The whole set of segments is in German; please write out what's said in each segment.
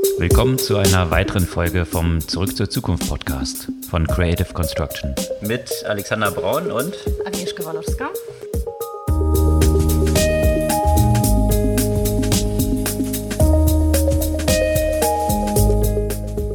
Willkommen zu einer weiteren Folge vom Zurück zur Zukunft Podcast von Creative Construction. Mit Alexander Braun und Agnieszka Walowska.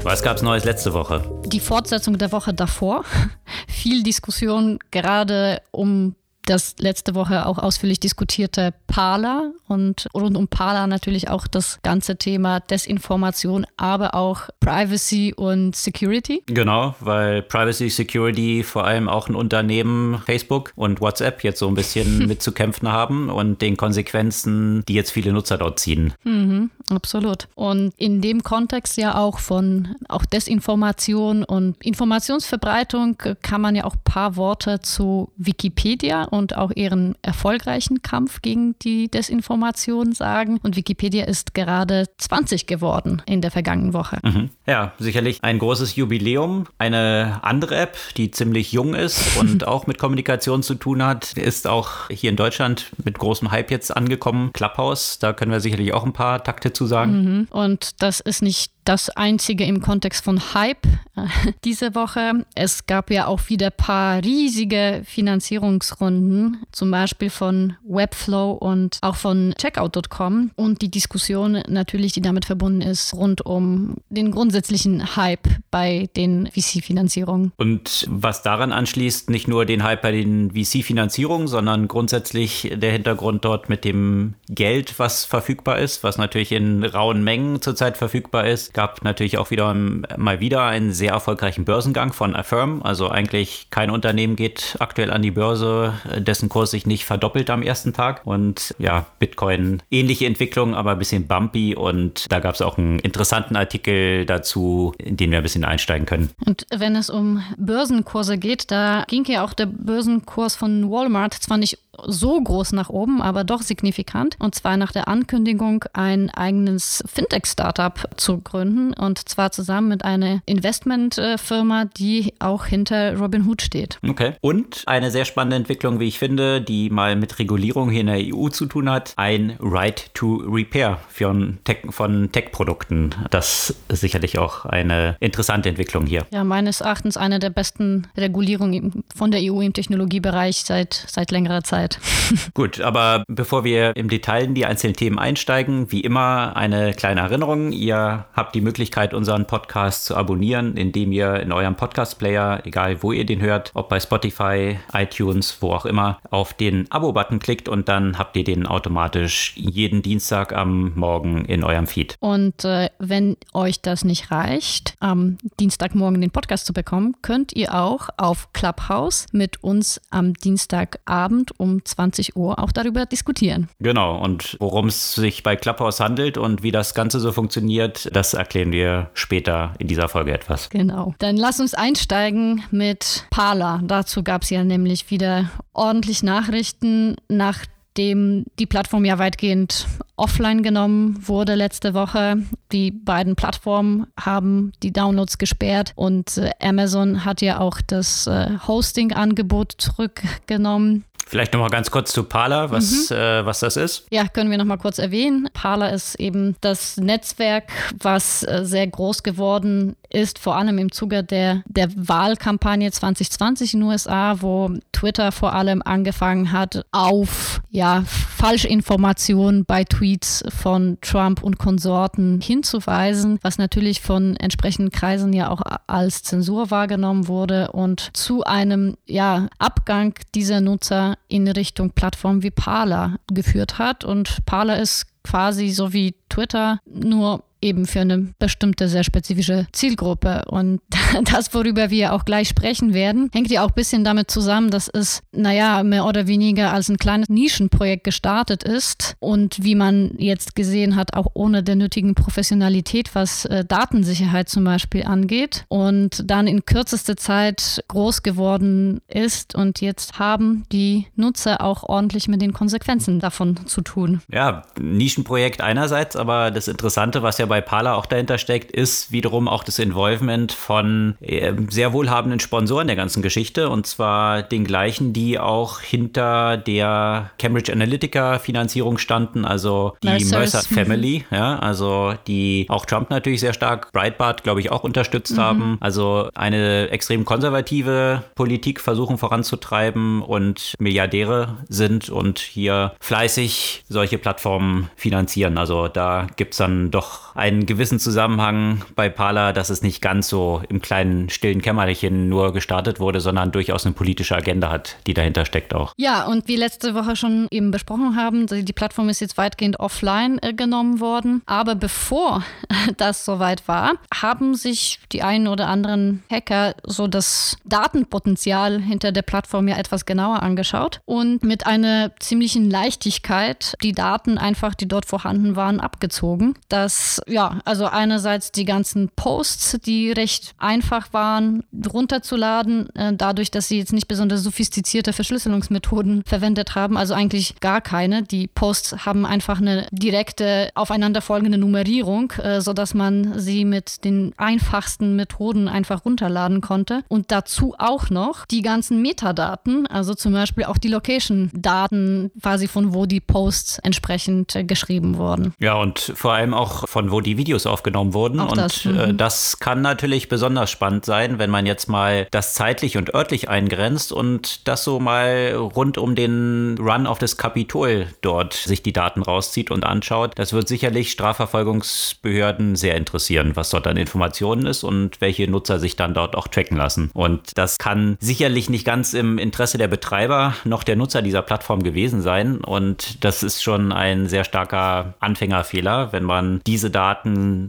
Was gab's Neues letzte Woche? Die Fortsetzung der Woche davor. Viel Diskussion gerade um das letzte Woche auch ausführlich diskutierte Parler und rund um Parler natürlich auch das ganze Thema Desinformation, aber auch Privacy und Security. Genau, weil Privacy Security vor allem auch ein Unternehmen Facebook und WhatsApp jetzt so ein bisschen mitzukämpfen haben und den Konsequenzen, die jetzt viele Nutzer dort ziehen. Mhm, absolut. Und in dem Kontext ja auch von auch Desinformation und Informationsverbreitung kann man ja auch ein paar Worte zu Wikipedia und auch ihren erfolgreichen Kampf gegen die Desinformation sagen. Und Wikipedia ist gerade 20 geworden in der vergangenen Woche. Mhm. Ja, sicherlich ein großes Jubiläum. Eine andere App, die ziemlich jung ist und auch mit Kommunikation zu tun hat, ist auch hier in Deutschland mit großem Hype jetzt angekommen. Clubhouse, da können wir sicherlich auch ein paar Takte zu sagen. Mhm. Und das ist nicht das einzige im Kontext von Hype äh, diese Woche. Es gab ja auch wieder ein paar riesige Finanzierungsrunden, zum Beispiel von Webflow und auch von Checkout.com. Und die Diskussion natürlich, die damit verbunden ist, rund um den grundsätzlichen Hype bei den VC-Finanzierungen. Und was daran anschließt, nicht nur den Hype bei den VC-Finanzierungen, sondern grundsätzlich der Hintergrund dort mit dem Geld, was verfügbar ist, was natürlich in rauen Mengen zurzeit verfügbar ist gab natürlich auch wieder mal wieder einen sehr erfolgreichen Börsengang von Affirm. Also eigentlich kein Unternehmen geht aktuell an die Börse, dessen Kurs sich nicht verdoppelt am ersten Tag. Und ja, Bitcoin ähnliche Entwicklung, aber ein bisschen bumpy. Und da gab es auch einen interessanten Artikel dazu, in den wir ein bisschen einsteigen können. Und wenn es um Börsenkurse geht, da ging ja auch der Börsenkurs von Walmart zwar nicht so groß nach oben, aber doch signifikant. Und zwar nach der Ankündigung, ein eigenes Fintech-Startup zu gründen. Und zwar zusammen mit einer Investmentfirma, die auch hinter Robinhood steht. Okay. Und eine sehr spannende Entwicklung, wie ich finde, die mal mit Regulierung hier in der EU zu tun hat. Ein Right to Repair von Tech-Produkten. Tech das ist sicherlich auch eine interessante Entwicklung hier. Ja, meines Erachtens eine der besten Regulierungen von der EU im Technologiebereich seit, seit längerer Zeit. Zeit. Gut, aber bevor wir im Detail in die einzelnen Themen einsteigen, wie immer eine kleine Erinnerung. Ihr habt die Möglichkeit, unseren Podcast zu abonnieren, indem ihr in eurem Podcast-Player, egal wo ihr den hört, ob bei Spotify, iTunes, wo auch immer, auf den Abo-Button klickt und dann habt ihr den automatisch jeden Dienstag am Morgen in eurem Feed. Und äh, wenn euch das nicht reicht, am Dienstagmorgen den Podcast zu bekommen, könnt ihr auch auf Clubhouse mit uns am Dienstagabend um 20 Uhr auch darüber diskutieren. Genau, und worum es sich bei Clubhouse handelt und wie das Ganze so funktioniert, das erklären wir später in dieser Folge etwas. Genau. Dann lass uns einsteigen mit Parler. Dazu gab es ja nämlich wieder ordentlich Nachrichten nach dem die Plattform ja weitgehend offline genommen wurde letzte Woche. Die beiden Plattformen haben die Downloads gesperrt und äh, Amazon hat ja auch das äh, Hosting-Angebot zurückgenommen. Vielleicht nochmal ganz kurz zu Parler, was, mhm. äh, was das ist. Ja, können wir nochmal kurz erwähnen. Parler ist eben das Netzwerk, was äh, sehr groß geworden ist, vor allem im Zuge der, der Wahlkampagne 2020 in den USA, wo Twitter vor allem angefangen hat, auf ja, Falschinformationen bei Tweets von Trump und Konsorten hinzuweisen, was natürlich von entsprechenden Kreisen ja auch als Zensur wahrgenommen wurde und zu einem ja, Abgang dieser Nutzer in Richtung Plattformen wie Parler geführt hat. Und Parler ist quasi so wie Twitter, nur eben für eine bestimmte, sehr spezifische Zielgruppe. Und das, worüber wir auch gleich sprechen werden, hängt ja auch ein bisschen damit zusammen, dass es, naja, mehr oder weniger als ein kleines Nischenprojekt gestartet ist und wie man jetzt gesehen hat, auch ohne der nötigen Professionalität, was äh, Datensicherheit zum Beispiel angeht und dann in kürzester Zeit groß geworden ist und jetzt haben die Nutzer auch ordentlich mit den Konsequenzen davon zu tun. Ja, Nischenprojekt einerseits, aber das Interessante, was ja bei bei Parler auch dahinter steckt, ist wiederum auch das Involvement von äh, sehr wohlhabenden Sponsoren der ganzen Geschichte und zwar den gleichen, die auch hinter der Cambridge Analytica Finanzierung standen, also die Mercer, Mercer Family, ja, also die auch Trump natürlich sehr stark, Breitbart, glaube ich, auch unterstützt mhm. haben. Also eine extrem konservative Politik versuchen voranzutreiben und Milliardäre sind und hier fleißig solche Plattformen finanzieren. Also da gibt es dann doch einen gewissen Zusammenhang bei Parler, dass es nicht ganz so im kleinen, stillen Kämmerchen nur gestartet wurde, sondern durchaus eine politische Agenda hat, die dahinter steckt auch. Ja, und wie letzte Woche schon eben besprochen haben, die Plattform ist jetzt weitgehend offline äh, genommen worden. Aber bevor das soweit war, haben sich die einen oder anderen Hacker so das Datenpotenzial hinter der Plattform ja etwas genauer angeschaut und mit einer ziemlichen Leichtigkeit die Daten einfach, die dort vorhanden waren, abgezogen. Das, ja, also einerseits die ganzen Posts, die recht einfach waren, runterzuladen, äh, dadurch, dass sie jetzt nicht besonders sophistizierte Verschlüsselungsmethoden verwendet haben, also eigentlich gar keine. Die Posts haben einfach eine direkte aufeinanderfolgende Nummerierung, äh, sodass man sie mit den einfachsten Methoden einfach runterladen konnte. Und dazu auch noch die ganzen Metadaten, also zum Beispiel auch die Location-Daten, quasi von wo die Posts entsprechend äh, geschrieben wurden. Ja, und vor allem auch von wo die Videos aufgenommen wurden. Auch und das, äh, mhm. das kann natürlich besonders spannend sein, wenn man jetzt mal das zeitlich und örtlich eingrenzt und das so mal rund um den Run auf das Kapitol dort sich die Daten rauszieht und anschaut. Das wird sicherlich Strafverfolgungsbehörden sehr interessieren, was dort an Informationen ist und welche Nutzer sich dann dort auch tracken lassen. Und das kann sicherlich nicht ganz im Interesse der Betreiber noch der Nutzer dieser Plattform gewesen sein. Und das ist schon ein sehr starker Anfängerfehler, wenn man diese Daten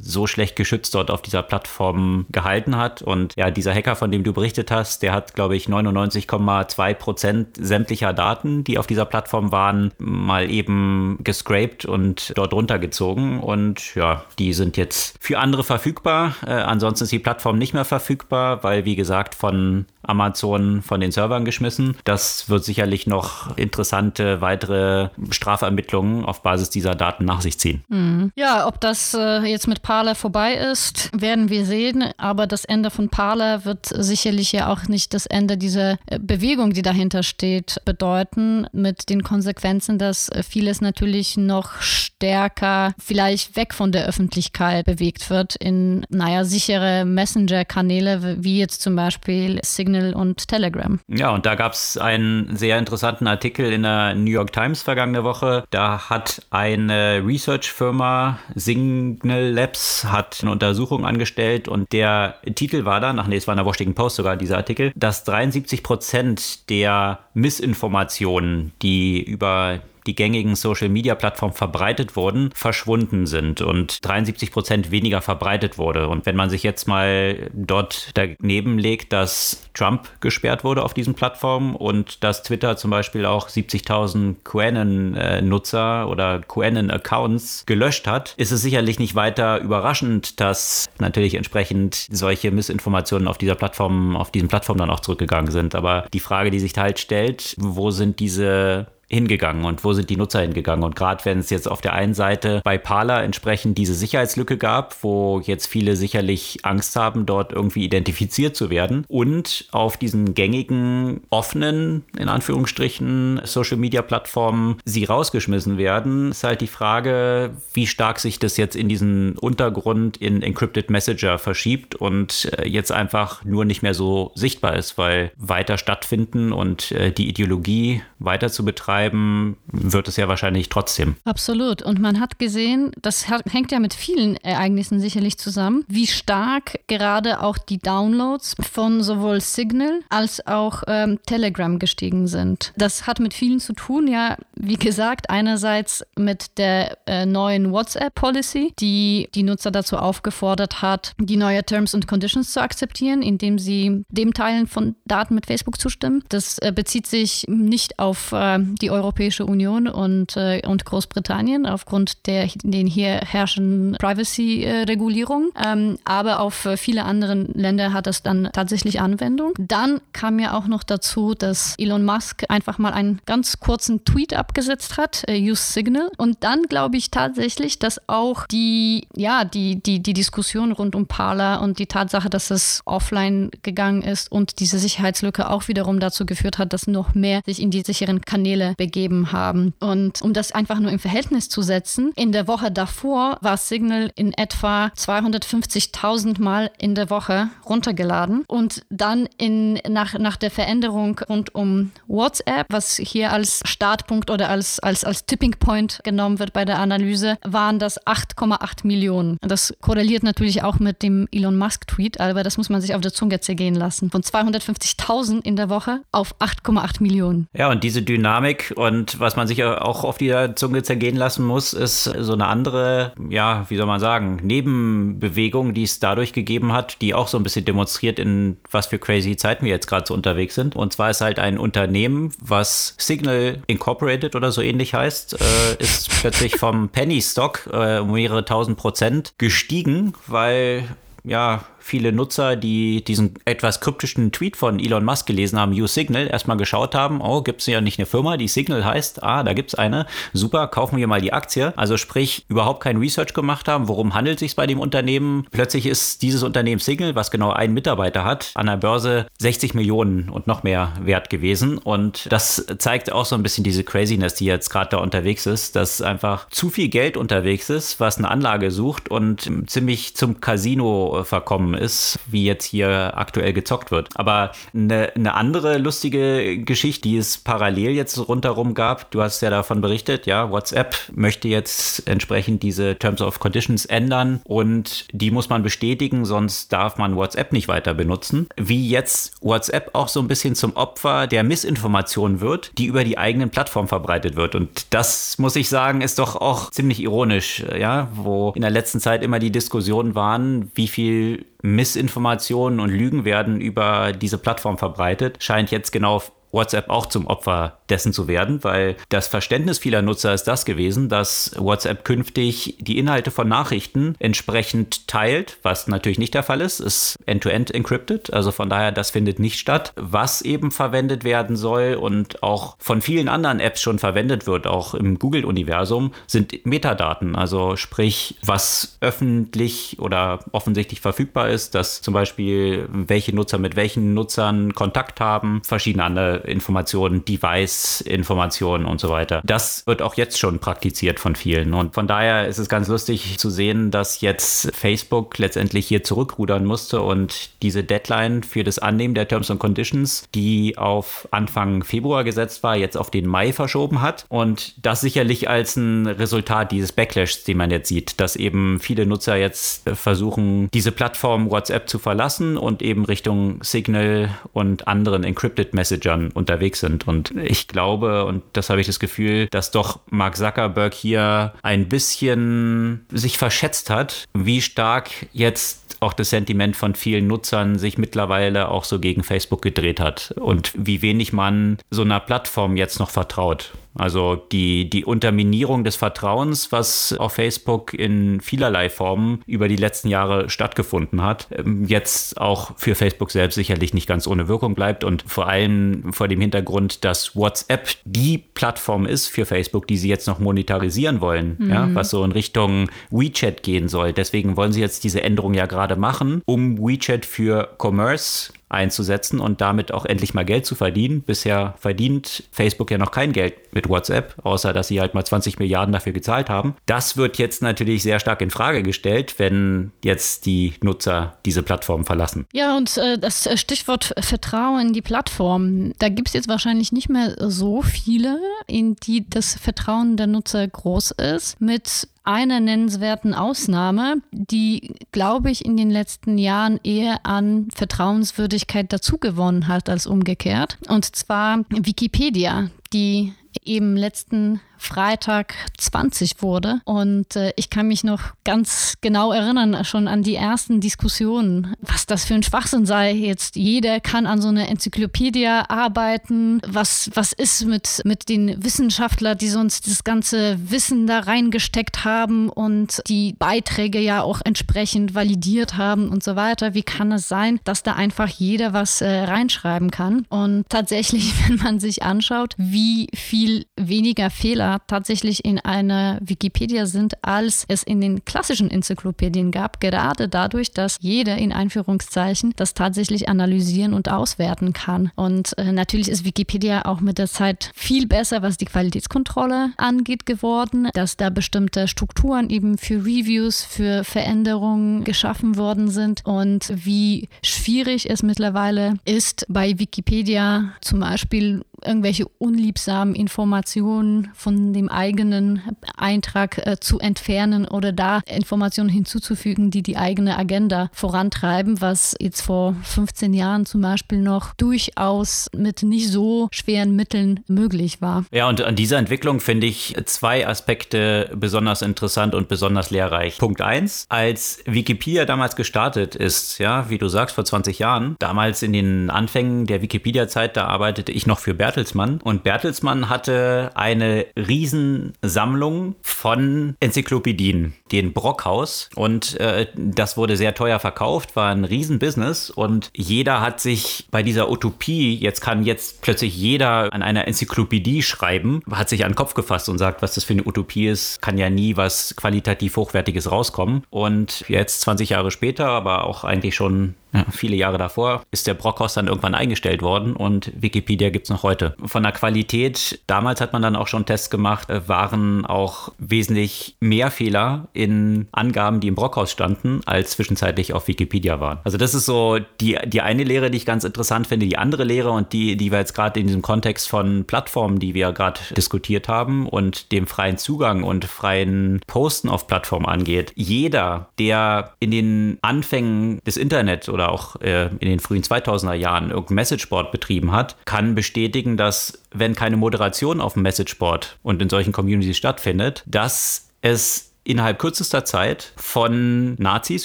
so schlecht geschützt dort auf dieser Plattform gehalten hat. Und ja, dieser Hacker, von dem du berichtet hast, der hat, glaube ich, 99,2 Prozent sämtlicher Daten, die auf dieser Plattform waren, mal eben gescraped und dort runtergezogen. Und ja, die sind jetzt für andere verfügbar. Äh, ansonsten ist die Plattform nicht mehr verfügbar, weil, wie gesagt, von Amazon von den Servern geschmissen. Das wird sicherlich noch interessante weitere Strafermittlungen auf Basis dieser Daten nach sich ziehen. Mhm. Ja, ob das äh, jetzt mit Parler vorbei ist, werden wir sehen. Aber das Ende von Parler wird sicherlich ja auch nicht das Ende dieser äh, Bewegung, die dahinter steht, bedeuten. Mit den Konsequenzen, dass äh, vieles natürlich noch stärker vielleicht weg von der Öffentlichkeit bewegt wird in, naja, sichere Messenger-Kanäle, wie jetzt zum Beispiel Signal Signal und Telegram. Ja, und da gab es einen sehr interessanten Artikel in der New York Times vergangene Woche. Da hat eine Research-Firma, Signal Labs, hat eine Untersuchung angestellt und der Titel war dann, ach nee, es war in der Washington Post sogar dieser Artikel, dass 73 Prozent der Missinformationen, die über die gängigen Social-Media-Plattformen verbreitet wurden, verschwunden sind und 73 Prozent weniger verbreitet wurde. Und wenn man sich jetzt mal dort daneben legt, dass Trump gesperrt wurde auf diesen Plattformen und dass Twitter zum Beispiel auch 70.000 QAnon-Nutzer oder QAnon-Accounts gelöscht hat, ist es sicherlich nicht weiter überraschend, dass natürlich entsprechend solche Missinformationen auf dieser Plattform, auf diesen Plattformen dann auch zurückgegangen sind. Aber die Frage, die sich halt stellt, wo sind diese hingegangen und wo sind die Nutzer hingegangen? Und gerade wenn es jetzt auf der einen Seite bei Parler entsprechend diese Sicherheitslücke gab, wo jetzt viele sicherlich Angst haben, dort irgendwie identifiziert zu werden und auf diesen gängigen, offenen, in Anführungsstrichen, Social-Media-Plattformen sie rausgeschmissen werden, ist halt die Frage, wie stark sich das jetzt in diesen Untergrund in Encrypted Messenger verschiebt und äh, jetzt einfach nur nicht mehr so sichtbar ist, weil weiter stattfinden und äh, die Ideologie weiter zu betreiben, betreiben, wird es ja wahrscheinlich trotzdem. Absolut. Und man hat gesehen, das hängt ja mit vielen Ereignissen sicherlich zusammen, wie stark gerade auch die Downloads von sowohl Signal als auch ähm, Telegram gestiegen sind. Das hat mit vielen zu tun, ja, wie gesagt, einerseits mit der äh, neuen WhatsApp-Policy, die die Nutzer dazu aufgefordert hat, die neue Terms and Conditions zu akzeptieren, indem sie dem Teilen von Daten mit Facebook zustimmen. Das äh, bezieht sich nicht auf äh, die die Europäische Union und, äh, und Großbritannien aufgrund der den hier herrschenden Privacy-Regulierung. Ähm, aber auf viele andere Länder hat das dann tatsächlich Anwendung. Dann kam ja auch noch dazu, dass Elon Musk einfach mal einen ganz kurzen Tweet abgesetzt hat, äh, Use Signal. Und dann glaube ich tatsächlich, dass auch die, ja, die, die, die Diskussion rund um Parler und die Tatsache, dass es offline gegangen ist und diese Sicherheitslücke auch wiederum dazu geführt hat, dass noch mehr sich in die sicheren Kanäle begeben haben. Und um das einfach nur im Verhältnis zu setzen, in der Woche davor war Signal in etwa 250.000 Mal in der Woche runtergeladen und dann in, nach, nach der Veränderung rund um WhatsApp, was hier als Startpunkt oder als, als, als Tipping Point genommen wird bei der Analyse, waren das 8,8 Millionen. Das korreliert natürlich auch mit dem Elon Musk-Tweet, aber das muss man sich auf der Zunge zergehen lassen. Von 250.000 in der Woche auf 8,8 Millionen. Ja, und diese Dynamik und was man sich auch auf die Zunge zergehen lassen muss, ist so eine andere, ja, wie soll man sagen, Nebenbewegung, die es dadurch gegeben hat, die auch so ein bisschen demonstriert, in was für crazy Zeiten wir jetzt gerade so unterwegs sind. Und zwar ist halt ein Unternehmen, was Signal Incorporated oder so ähnlich heißt, äh, ist plötzlich vom Penny Stock äh, um mehrere tausend Prozent gestiegen, weil ja, viele Nutzer, die diesen etwas kryptischen Tweet von Elon Musk gelesen haben, Use Signal, erstmal geschaut haben, oh, gibt es ja nicht eine Firma, die Signal heißt, ah, da gibt es eine, super, kaufen wir mal die Aktie. Also sprich, überhaupt kein Research gemacht haben, worum handelt es sich bei dem Unternehmen. Plötzlich ist dieses Unternehmen Signal, was genau einen Mitarbeiter hat, an der Börse 60 Millionen und noch mehr wert gewesen. Und das zeigt auch so ein bisschen diese Craziness, die jetzt gerade da unterwegs ist, dass einfach zu viel Geld unterwegs ist, was eine Anlage sucht und ziemlich zum Casino verkommen ist, wie jetzt hier aktuell gezockt wird. Aber eine, eine andere lustige Geschichte, die es parallel jetzt rundherum gab, du hast ja davon berichtet, ja, WhatsApp möchte jetzt entsprechend diese Terms of Conditions ändern und die muss man bestätigen, sonst darf man WhatsApp nicht weiter benutzen. Wie jetzt WhatsApp auch so ein bisschen zum Opfer der Missinformation wird, die über die eigenen Plattformen verbreitet wird. Und das muss ich sagen, ist doch auch ziemlich ironisch, ja, wo in der letzten Zeit immer die Diskussionen waren, wie viel Missinformationen und Lügen werden über diese Plattform verbreitet, scheint jetzt genau WhatsApp auch zum Opfer dessen zu werden, weil das Verständnis vieler Nutzer ist das gewesen, dass WhatsApp künftig die Inhalte von Nachrichten entsprechend teilt, was natürlich nicht der Fall ist, ist end-to-end -end encrypted, also von daher, das findet nicht statt. Was eben verwendet werden soll und auch von vielen anderen Apps schon verwendet wird, auch im Google-Universum, sind Metadaten, also sprich, was öffentlich oder offensichtlich verfügbar ist, dass zum Beispiel welche Nutzer mit welchen Nutzern Kontakt haben, verschiedene andere Informationen, Device-Informationen und so weiter. Das wird auch jetzt schon praktiziert von vielen. Und von daher ist es ganz lustig zu sehen, dass jetzt Facebook letztendlich hier zurückrudern musste und diese Deadline für das Annehmen der Terms and Conditions, die auf Anfang Februar gesetzt war, jetzt auf den Mai verschoben hat. Und das sicherlich als ein Resultat dieses Backlashs, den man jetzt sieht, dass eben viele Nutzer jetzt versuchen, diese Plattform WhatsApp zu verlassen und eben Richtung Signal und anderen Encrypted Messagern unterwegs sind. Und ich glaube, und das habe ich das Gefühl, dass doch Mark Zuckerberg hier ein bisschen sich verschätzt hat, wie stark jetzt auch das Sentiment von vielen Nutzern sich mittlerweile auch so gegen Facebook gedreht hat und wie wenig man so einer Plattform jetzt noch vertraut. Also die, die Unterminierung des Vertrauens, was auf Facebook in vielerlei Formen über die letzten Jahre stattgefunden hat, ähm, jetzt auch für Facebook selbst sicherlich nicht ganz ohne Wirkung bleibt und vor allem vor dem Hintergrund, dass WhatsApp die Plattform ist für Facebook, die sie jetzt noch monetarisieren wollen, mhm. ja, was so in Richtung WeChat gehen soll. Deswegen wollen sie jetzt diese Änderung ja gerade machen, um WeChat für Commerce einzusetzen und damit auch endlich mal Geld zu verdienen. Bisher verdient Facebook ja noch kein Geld mit WhatsApp, außer dass sie halt mal 20 Milliarden dafür gezahlt haben. Das wird jetzt natürlich sehr stark in Frage gestellt, wenn jetzt die Nutzer diese Plattform verlassen. Ja, und äh, das Stichwort Vertrauen in die Plattform, da gibt es jetzt wahrscheinlich nicht mehr so viele, in die das Vertrauen der Nutzer groß ist. Mit einer nennenswerten Ausnahme, die, glaube ich, in den letzten Jahren eher an Vertrauenswürdigkeit dazugewonnen hat als umgekehrt. Und zwar Wikipedia, die eben letzten Freitag 20 wurde. Und äh, ich kann mich noch ganz genau erinnern, schon an die ersten Diskussionen, was das für ein Schwachsinn sei. Jetzt jeder kann an so einer Enzyklopädie arbeiten. Was, was ist mit, mit den Wissenschaftlern, die sonst das ganze Wissen da reingesteckt haben und die Beiträge ja auch entsprechend validiert haben und so weiter? Wie kann es sein, dass da einfach jeder was äh, reinschreiben kann? Und tatsächlich, wenn man sich anschaut, wie viel weniger Fehler tatsächlich in einer Wikipedia sind, als es in den klassischen Enzyklopädien gab, gerade dadurch, dass jeder in Einführungszeichen das tatsächlich analysieren und auswerten kann. Und äh, natürlich ist Wikipedia auch mit der Zeit viel besser, was die Qualitätskontrolle angeht, geworden, dass da bestimmte Strukturen eben für Reviews, für Veränderungen geschaffen worden sind und wie schwierig es mittlerweile ist, bei Wikipedia zum Beispiel irgendwelche unliebsamen Informationen von dem eigenen Eintrag äh, zu entfernen oder da Informationen hinzuzufügen, die die eigene Agenda vorantreiben, was jetzt vor 15 Jahren zum Beispiel noch durchaus mit nicht so schweren Mitteln möglich war. Ja, und an dieser Entwicklung finde ich zwei Aspekte besonders interessant und besonders lehrreich. Punkt eins, als Wikipedia damals gestartet ist, ja, wie du sagst, vor 20 Jahren, damals in den Anfängen der Wikipedia-Zeit, da arbeitete ich noch für Bertelsmann Bertelsmann. Und Bertelsmann hatte eine Riesensammlung von Enzyklopädien, den Brockhaus. Und äh, das wurde sehr teuer verkauft, war ein Riesenbusiness. Und jeder hat sich bei dieser Utopie, jetzt kann jetzt plötzlich jeder an einer Enzyklopädie schreiben, hat sich an den Kopf gefasst und sagt, was das für eine Utopie ist, kann ja nie was qualitativ Hochwertiges rauskommen. Und jetzt 20 Jahre später, aber auch eigentlich schon ja, viele Jahre davor ist der Brockhaus dann irgendwann eingestellt worden und Wikipedia gibt es noch heute. Von der Qualität, damals hat man dann auch schon Tests gemacht, äh, waren auch wesentlich mehr Fehler in Angaben, die im Brockhaus standen, als zwischenzeitlich auf Wikipedia waren. Also das ist so die, die eine Lehre, die ich ganz interessant finde. Die andere Lehre und die, die wir jetzt gerade in diesem Kontext von Plattformen, die wir gerade diskutiert haben und dem freien Zugang und freien Posten auf Plattformen angeht. Jeder, der in den Anfängen des Internet oder auch äh, in den frühen 2000er Jahren irgendein Messageboard betrieben hat, kann bestätigen, dass wenn keine Moderation auf dem Messageboard und in solchen Communities stattfindet, dass es innerhalb kürzester Zeit von Nazis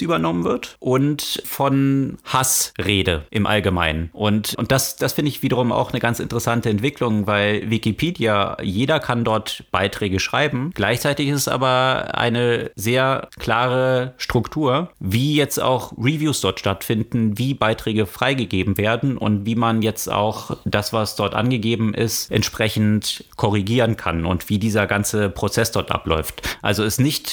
übernommen wird und von Hassrede im Allgemeinen. Und, und das, das finde ich wiederum auch eine ganz interessante Entwicklung, weil Wikipedia, jeder kann dort Beiträge schreiben. Gleichzeitig ist es aber eine sehr klare Struktur, wie jetzt auch Reviews dort stattfinden, wie Beiträge freigegeben werden und wie man jetzt auch das, was dort angegeben ist, entsprechend korrigieren kann und wie dieser ganze Prozess dort abläuft. Also ist nicht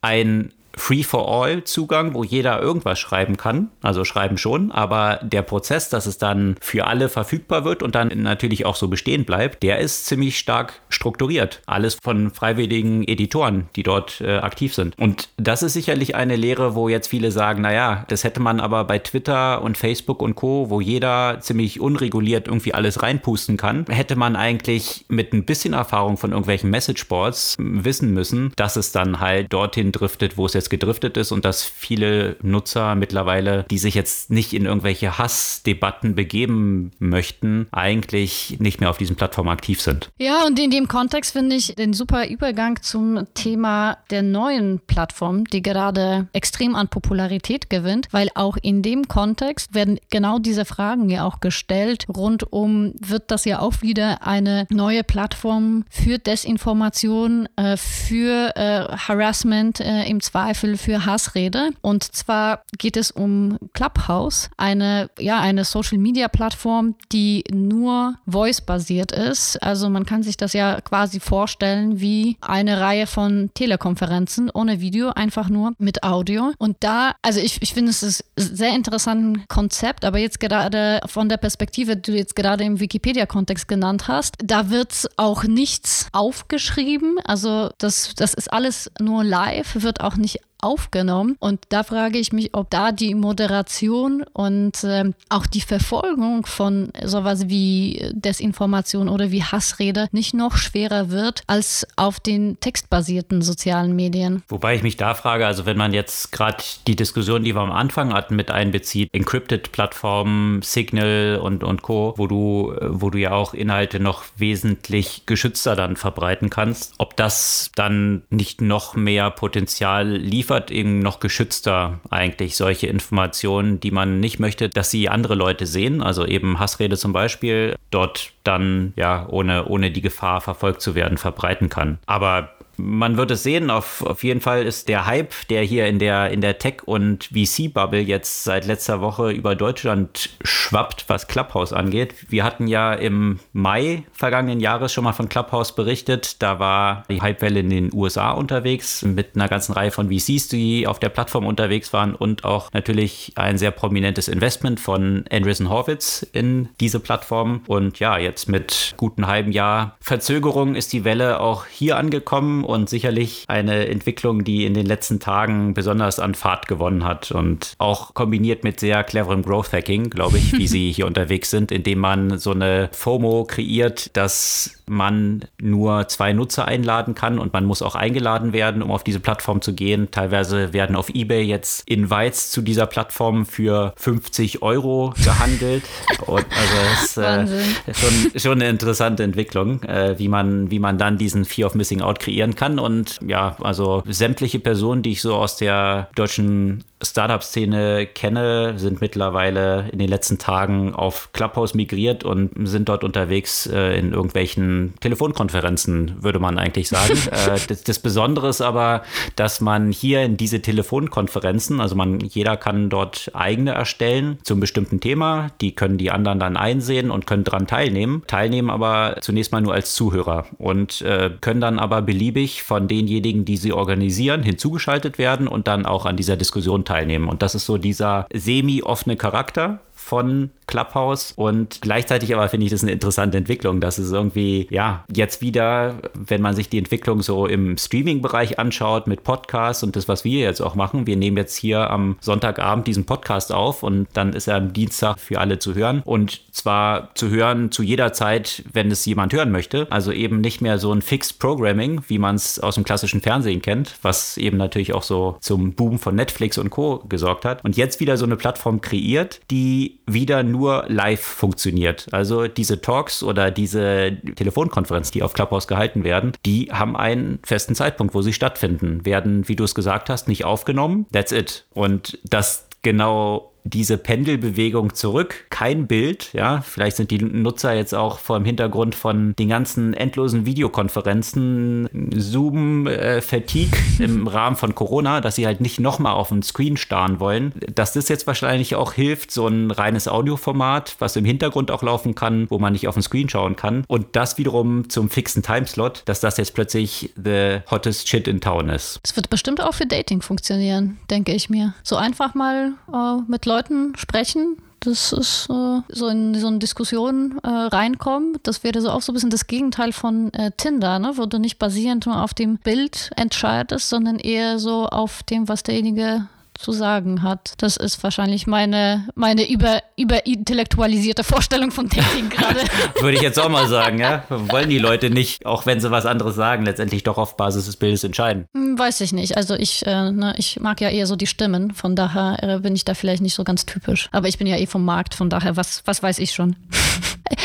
ein Free-for-all-Zugang, wo jeder irgendwas schreiben kann. Also schreiben schon, aber der Prozess, dass es dann für alle verfügbar wird und dann natürlich auch so bestehen bleibt, der ist ziemlich stark strukturiert. Alles von freiwilligen Editoren, die dort äh, aktiv sind. Und das ist sicherlich eine Lehre, wo jetzt viele sagen, naja, das hätte man aber bei Twitter und Facebook und Co., wo jeder ziemlich unreguliert irgendwie alles reinpusten kann, hätte man eigentlich mit ein bisschen Erfahrung von irgendwelchen Messageboards wissen müssen, dass es dann halt dorthin driftet, wo es jetzt jetzt gedriftet ist und dass viele Nutzer mittlerweile, die sich jetzt nicht in irgendwelche Hassdebatten begeben möchten, eigentlich nicht mehr auf diesen Plattformen aktiv sind. Ja, und in dem Kontext finde ich den super Übergang zum Thema der neuen Plattform, die gerade extrem an Popularität gewinnt, weil auch in dem Kontext werden genau diese Fragen ja auch gestellt. Rund um wird das ja auch wieder eine neue Plattform für Desinformation, äh, für äh, Harassment äh, im Zweifel Zweifel für Hassrede. Und zwar geht es um Clubhouse, eine, ja, eine Social-Media-Plattform, die nur voice-basiert ist. Also man kann sich das ja quasi vorstellen wie eine Reihe von Telekonferenzen ohne Video, einfach nur mit Audio. Und da, also ich, ich finde es ist ein sehr interessantes Konzept, aber jetzt gerade von der Perspektive, die du jetzt gerade im Wikipedia-Kontext genannt hast, da wird auch nichts aufgeschrieben. Also das, das ist alles nur live, wird auch nicht aufgenommen. Und da frage ich mich, ob da die Moderation und äh, auch die Verfolgung von sowas wie Desinformation oder wie Hassrede nicht noch schwerer wird als auf den textbasierten sozialen Medien. Wobei ich mich da frage, also wenn man jetzt gerade die Diskussion, die wir am Anfang hatten, mit einbezieht, Encrypted-Plattformen, Signal und, und Co., wo du, wo du ja auch Inhalte noch wesentlich geschützter dann verbreiten kannst, ob das dann nicht noch mehr Potenzial liefert, eben noch geschützter eigentlich solche Informationen, die man nicht möchte, dass sie andere Leute sehen, also eben Hassrede zum Beispiel, dort dann ja ohne, ohne die Gefahr verfolgt zu werden verbreiten kann. Aber man wird es sehen. Auf, auf jeden Fall ist der Hype, der hier in der, in der Tech- und VC-Bubble jetzt seit letzter Woche über Deutschland schwappt, was Clubhouse angeht. Wir hatten ja im Mai vergangenen Jahres schon mal von Clubhouse berichtet. Da war die Hypewelle in den USA unterwegs mit einer ganzen Reihe von VCs, die auf der Plattform unterwegs waren und auch natürlich ein sehr prominentes Investment von Andreessen Horwitz in diese Plattform. Und ja, jetzt mit guten halben Jahr Verzögerung ist die Welle auch hier angekommen und sicherlich eine Entwicklung, die in den letzten Tagen besonders an Fahrt gewonnen hat und auch kombiniert mit sehr cleverem Growth Hacking, glaube ich, wie sie hier unterwegs sind, indem man so eine FOMO kreiert, dass man nur zwei Nutzer einladen kann und man muss auch eingeladen werden, um auf diese Plattform zu gehen. Teilweise werden auf eBay jetzt Invites zu dieser Plattform für 50 Euro gehandelt. und also es äh, ist schon, schon eine interessante Entwicklung, äh, wie, man, wie man dann diesen Fear of Missing Out kreieren kann. Und ja, also sämtliche Personen, die ich so aus der deutschen Startup-Szene kenne, sind mittlerweile in den letzten Tagen auf Clubhouse migriert und sind dort unterwegs äh, in irgendwelchen Telefonkonferenzen, würde man eigentlich sagen. äh, das, das, Besondere ist aber, dass man hier in diese Telefonkonferenzen, also man, jeder kann dort eigene erstellen zum bestimmten Thema. Die können die anderen dann einsehen und können daran teilnehmen. Teilnehmen aber zunächst mal nur als Zuhörer und äh, können dann aber beliebig von denjenigen, die sie organisieren, hinzugeschaltet werden und dann auch an dieser Diskussion teilnehmen teilnehmen. Und das ist so dieser semi-offene Charakter von Clubhouse und gleichzeitig aber finde ich das eine interessante Entwicklung, dass es irgendwie, ja, jetzt wieder, wenn man sich die Entwicklung so im Streaming-Bereich anschaut mit Podcasts und das, was wir jetzt auch machen, wir nehmen jetzt hier am Sonntagabend diesen Podcast auf und dann ist er am Dienstag für alle zu hören und zwar zu hören zu jeder Zeit, wenn es jemand hören möchte, also eben nicht mehr so ein Fixed Programming, wie man es aus dem klassischen Fernsehen kennt, was eben natürlich auch so zum Boom von Netflix und Co. gesorgt hat und jetzt wieder so eine Plattform kreiert, die wieder nur live funktioniert. Also diese Talks oder diese Telefonkonferenz, die auf Clubhouse gehalten werden, die haben einen festen Zeitpunkt, wo sie stattfinden, werden, wie du es gesagt hast, nicht aufgenommen. That's it. Und das genau diese Pendelbewegung zurück. Kein Bild, ja. Vielleicht sind die Nutzer jetzt auch vor dem Hintergrund von den ganzen endlosen Videokonferenzen, Zoom-Fatigue äh, im Rahmen von Corona, dass sie halt nicht nochmal auf den Screen starren wollen. Dass das jetzt wahrscheinlich auch hilft, so ein reines Audioformat, was im Hintergrund auch laufen kann, wo man nicht auf den Screen schauen kann. Und das wiederum zum fixen Timeslot, dass das jetzt plötzlich the hottest shit in town ist. Das wird bestimmt auch für Dating funktionieren, denke ich mir. So einfach mal äh, mit Leuten Leuten sprechen. Das ist äh, so in so eine Diskussion äh, reinkommen. Das wäre so auch so ein bisschen das Gegenteil von äh, Tinder, ne? wo du nicht basierend nur auf dem Bild entscheidest, sondern eher so auf dem, was derjenige zu sagen hat. Das ist wahrscheinlich meine, meine über, überintellektualisierte Vorstellung von Dating gerade. Würde ich jetzt auch mal sagen, ja. Wollen die Leute nicht, auch wenn sie was anderes sagen, letztendlich doch auf Basis des Bildes entscheiden? Hm, weiß ich nicht. Also ich, äh, ne, ich mag ja eher so die Stimmen, von daher äh, bin ich da vielleicht nicht so ganz typisch. Aber ich bin ja eh vom Markt, von daher, was, was weiß ich schon?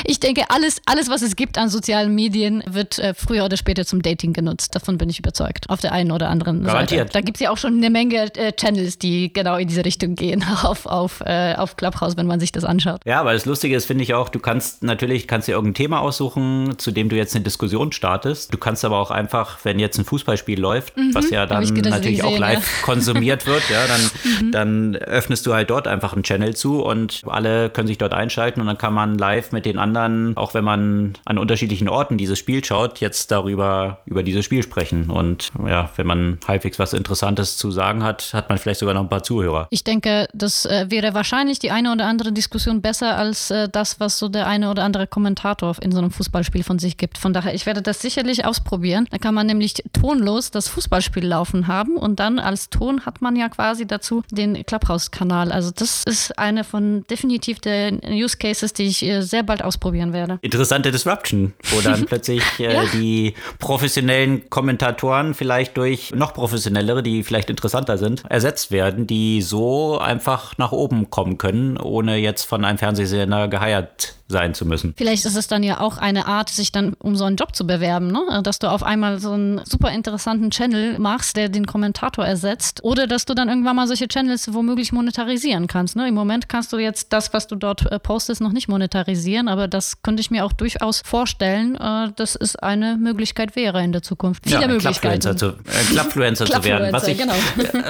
Ich denke, alles, alles, was es gibt an sozialen Medien, wird äh, früher oder später zum Dating genutzt. Davon bin ich überzeugt. Auf der einen oder anderen Garantiert. Seite. Da gibt es ja auch schon eine Menge äh, Channels, die genau in diese Richtung gehen auf, auf, äh, auf Clubhouse, wenn man sich das anschaut. Ja, aber das Lustige ist, finde ich auch, du kannst natürlich kannst dir irgendein Thema aussuchen, zu dem du jetzt eine Diskussion startest. Du kannst aber auch einfach, wenn jetzt ein Fußballspiel läuft, mhm, was ja dann natürlich gesehen, auch live ja. konsumiert wird, ja, dann, mhm. dann öffnest du halt dort einfach einen Channel zu und alle können sich dort einschalten und dann kann man live mit den den anderen, auch wenn man an unterschiedlichen Orten dieses Spiel schaut, jetzt darüber, über dieses Spiel sprechen. Und ja, wenn man halbwegs was Interessantes zu sagen hat, hat man vielleicht sogar noch ein paar Zuhörer. Ich denke, das äh, wäre wahrscheinlich die eine oder andere Diskussion besser als äh, das, was so der eine oder andere Kommentator in so einem Fußballspiel von sich gibt. Von daher, ich werde das sicherlich ausprobieren. Da kann man nämlich tonlos das Fußballspiel laufen haben und dann als Ton hat man ja quasi dazu den Clubhouse-Kanal. Also das ist eine von definitiv der Use Cases, die ich äh, sehr bald ausprobieren werde. Interessante Disruption, wo dann plötzlich äh, ja. die professionellen Kommentatoren vielleicht durch noch professionellere, die vielleicht interessanter sind, ersetzt werden, die so einfach nach oben kommen können, ohne jetzt von einem Fernsehsender geheiert sein zu müssen. Vielleicht ist es dann ja auch eine Art, sich dann um so einen Job zu bewerben, ne? dass du auf einmal so einen super interessanten Channel machst, der den Kommentator ersetzt oder dass du dann irgendwann mal solche Channels womöglich monetarisieren kannst. Ne? Im Moment kannst du jetzt das, was du dort äh, postest, noch nicht monetarisieren, aber das könnte ich mir auch durchaus vorstellen, äh, dass es eine Möglichkeit wäre in der Zukunft. Viele ja, Möglichkeiten. Zu, äh, Clubfluencer zu werden. Was ich, genau.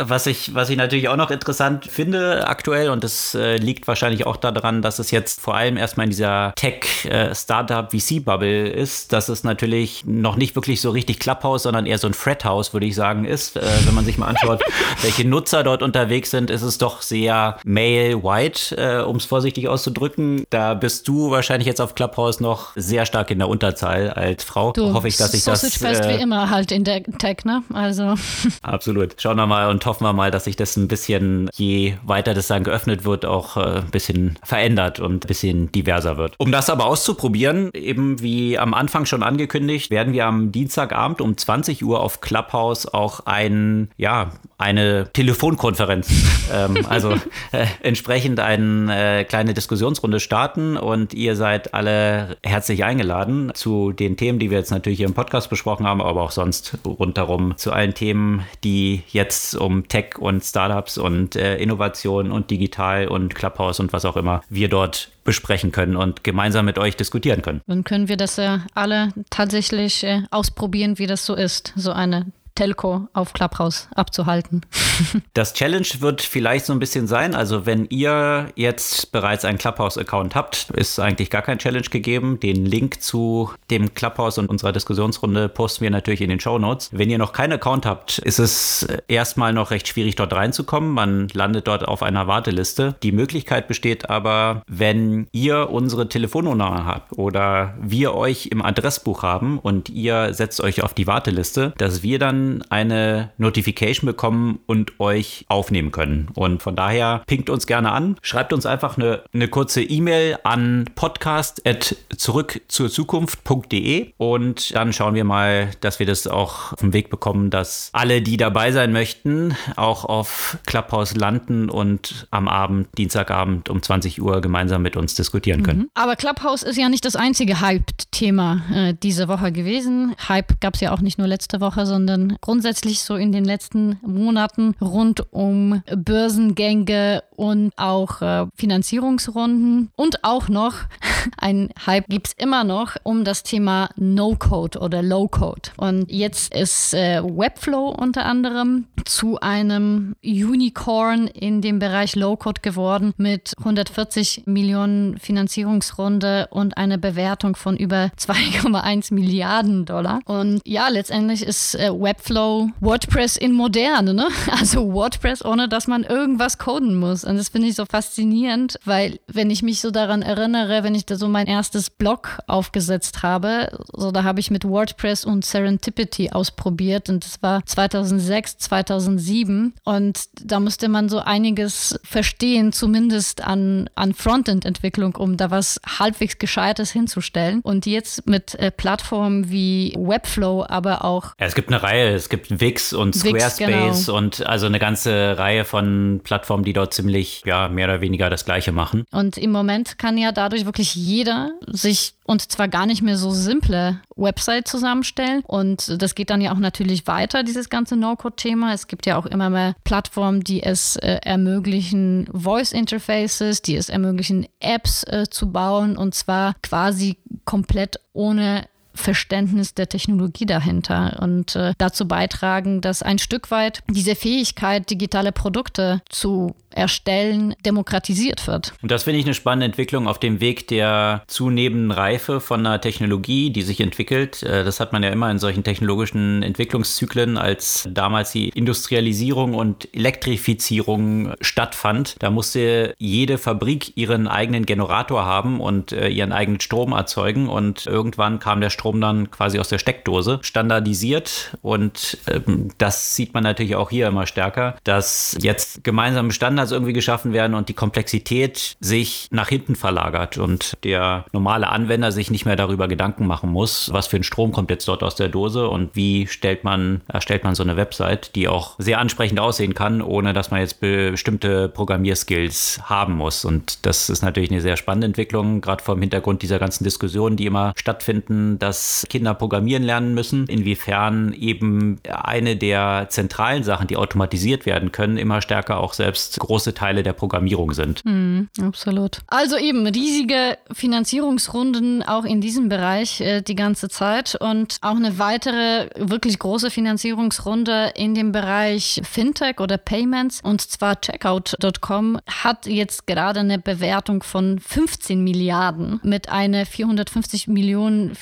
was, ich, was ich natürlich auch noch interessant finde aktuell und das äh, liegt wahrscheinlich auch daran, dass es jetzt vor allem erstmal in dieser dieser Tech-Startup-VC-Bubble ist, dass es natürlich noch nicht wirklich so richtig Clubhouse, sondern eher so ein Fredhouse, würde ich sagen, ist. Äh, wenn man sich mal anschaut, welche Nutzer dort unterwegs sind, ist es doch sehr male-white, äh, um es vorsichtig auszudrücken. Da bist du wahrscheinlich jetzt auf Clubhouse noch sehr stark in der Unterzahl als Frau. Du, hoffe ich, dass ich das. fest äh, wie immer halt in der Tech, ne? Also. Absolut. Schauen wir mal und hoffen wir mal, dass sich das ein bisschen, je weiter das dann geöffnet wird, auch äh, ein bisschen verändert und ein bisschen diverser wird. Um das aber auszuprobieren, eben wie am Anfang schon angekündigt, werden wir am Dienstagabend um 20 Uhr auf Clubhouse auch ein, ja, eine Telefonkonferenz, ähm, also äh, entsprechend eine äh, kleine Diskussionsrunde starten und ihr seid alle herzlich eingeladen zu den Themen, die wir jetzt natürlich hier im Podcast besprochen haben, aber auch sonst rundherum zu allen Themen, die jetzt um Tech und Startups und äh, Innovation und digital und Clubhouse und was auch immer wir dort besprechen können und gemeinsam mit euch diskutieren können. Dann können wir das ja alle tatsächlich äh, ausprobieren, wie das so ist, so eine Telco auf Clubhouse abzuhalten. das Challenge wird vielleicht so ein bisschen sein, also wenn ihr jetzt bereits einen Clubhouse-Account habt, ist eigentlich gar kein Challenge gegeben. Den Link zu dem Clubhouse und unserer Diskussionsrunde posten wir natürlich in den Show Notes. Wenn ihr noch keinen Account habt, ist es erstmal noch recht schwierig, dort reinzukommen. Man landet dort auf einer Warteliste. Die Möglichkeit besteht aber, wenn ihr unsere Telefonnummer habt oder wir euch im Adressbuch haben und ihr setzt euch auf die Warteliste, dass wir dann eine Notification bekommen und euch aufnehmen können. Und von daher pinkt uns gerne an, schreibt uns einfach eine, eine kurze E-Mail an podcast.zurückzurzukunft.de und dann schauen wir mal, dass wir das auch auf den Weg bekommen, dass alle, die dabei sein möchten, auch auf Clubhouse landen und am Abend, Dienstagabend um 20 Uhr gemeinsam mit uns diskutieren können. Mhm. Aber Clubhouse ist ja nicht das einzige Hype-Thema äh, diese Woche gewesen. Hype gab es ja auch nicht nur letzte Woche, sondern grundsätzlich so in den letzten Monaten rund um Börsengänge und auch äh, Finanzierungsrunden und auch noch ein Hype gibt es immer noch um das Thema No-Code oder Low-Code. Und jetzt ist äh, Webflow unter anderem zu einem Unicorn in dem Bereich Low-Code geworden mit 140 Millionen Finanzierungsrunde und einer Bewertung von über 2,1 Milliarden Dollar. Und ja, letztendlich ist äh, Webflow WordPress in moderne, ne? Also WordPress, ohne dass man irgendwas coden muss. Und das finde ich so faszinierend, weil wenn ich mich so daran erinnere, wenn ich da so mein erstes Blog aufgesetzt habe, so da habe ich mit WordPress und Serendipity ausprobiert und das war 2006, 2007 und da musste man so einiges verstehen, zumindest an, an Frontend-Entwicklung, um da was halbwegs Gescheites hinzustellen. Und jetzt mit äh, Plattformen wie Webflow, aber auch. Ja, es gibt eine Reihe, es gibt Wix und Squarespace genau. und also eine ganze Reihe von Plattformen, die dort ziemlich, ja, mehr oder weniger das Gleiche machen. Und im Moment kann ja dadurch wirklich jeder sich und zwar gar nicht mehr so simple Website zusammenstellen. Und das geht dann ja auch natürlich weiter, dieses ganze No-Code-Thema. Es gibt ja auch immer mehr Plattformen, die es äh, ermöglichen, Voice-Interfaces, die es ermöglichen, Apps äh, zu bauen und zwar quasi komplett ohne Verständnis der Technologie dahinter und äh, dazu beitragen, dass ein Stück weit diese Fähigkeit, digitale Produkte zu erstellen, demokratisiert wird. Und das finde ich eine spannende Entwicklung auf dem Weg der zunehmenden Reife von einer Technologie, die sich entwickelt. Äh, das hat man ja immer in solchen technologischen Entwicklungszyklen, als damals die Industrialisierung und Elektrifizierung stattfand. Da musste jede Fabrik ihren eigenen Generator haben und äh, ihren eigenen Strom erzeugen. Und irgendwann kam der Strom dann quasi aus der Steckdose, standardisiert. Und ähm, das sieht man natürlich auch hier immer stärker, dass jetzt gemeinsame Standards Standards irgendwie geschaffen werden und die Komplexität sich nach hinten verlagert und der normale Anwender sich nicht mehr darüber Gedanken machen muss, was für ein Strom kommt jetzt dort aus der Dose und wie stellt man, erstellt man so eine Website, die auch sehr ansprechend aussehen kann, ohne dass man jetzt bestimmte Programmierskills haben muss. Und das ist natürlich eine sehr spannende Entwicklung, gerade vor dem Hintergrund dieser ganzen Diskussionen, die immer stattfinden, dass Kinder programmieren lernen müssen, inwiefern eben eine der zentralen Sachen, die automatisiert werden können, immer stärker auch selbst große Teile der Programmierung sind. Mhm, absolut. Also eben riesige Finanzierungsrunden auch in diesem Bereich äh, die ganze Zeit und auch eine weitere wirklich große Finanzierungsrunde in dem Bereich Fintech oder Payments und zwar Checkout.com hat jetzt gerade eine Bewertung von 15 Milliarden mit einer 450 Millionen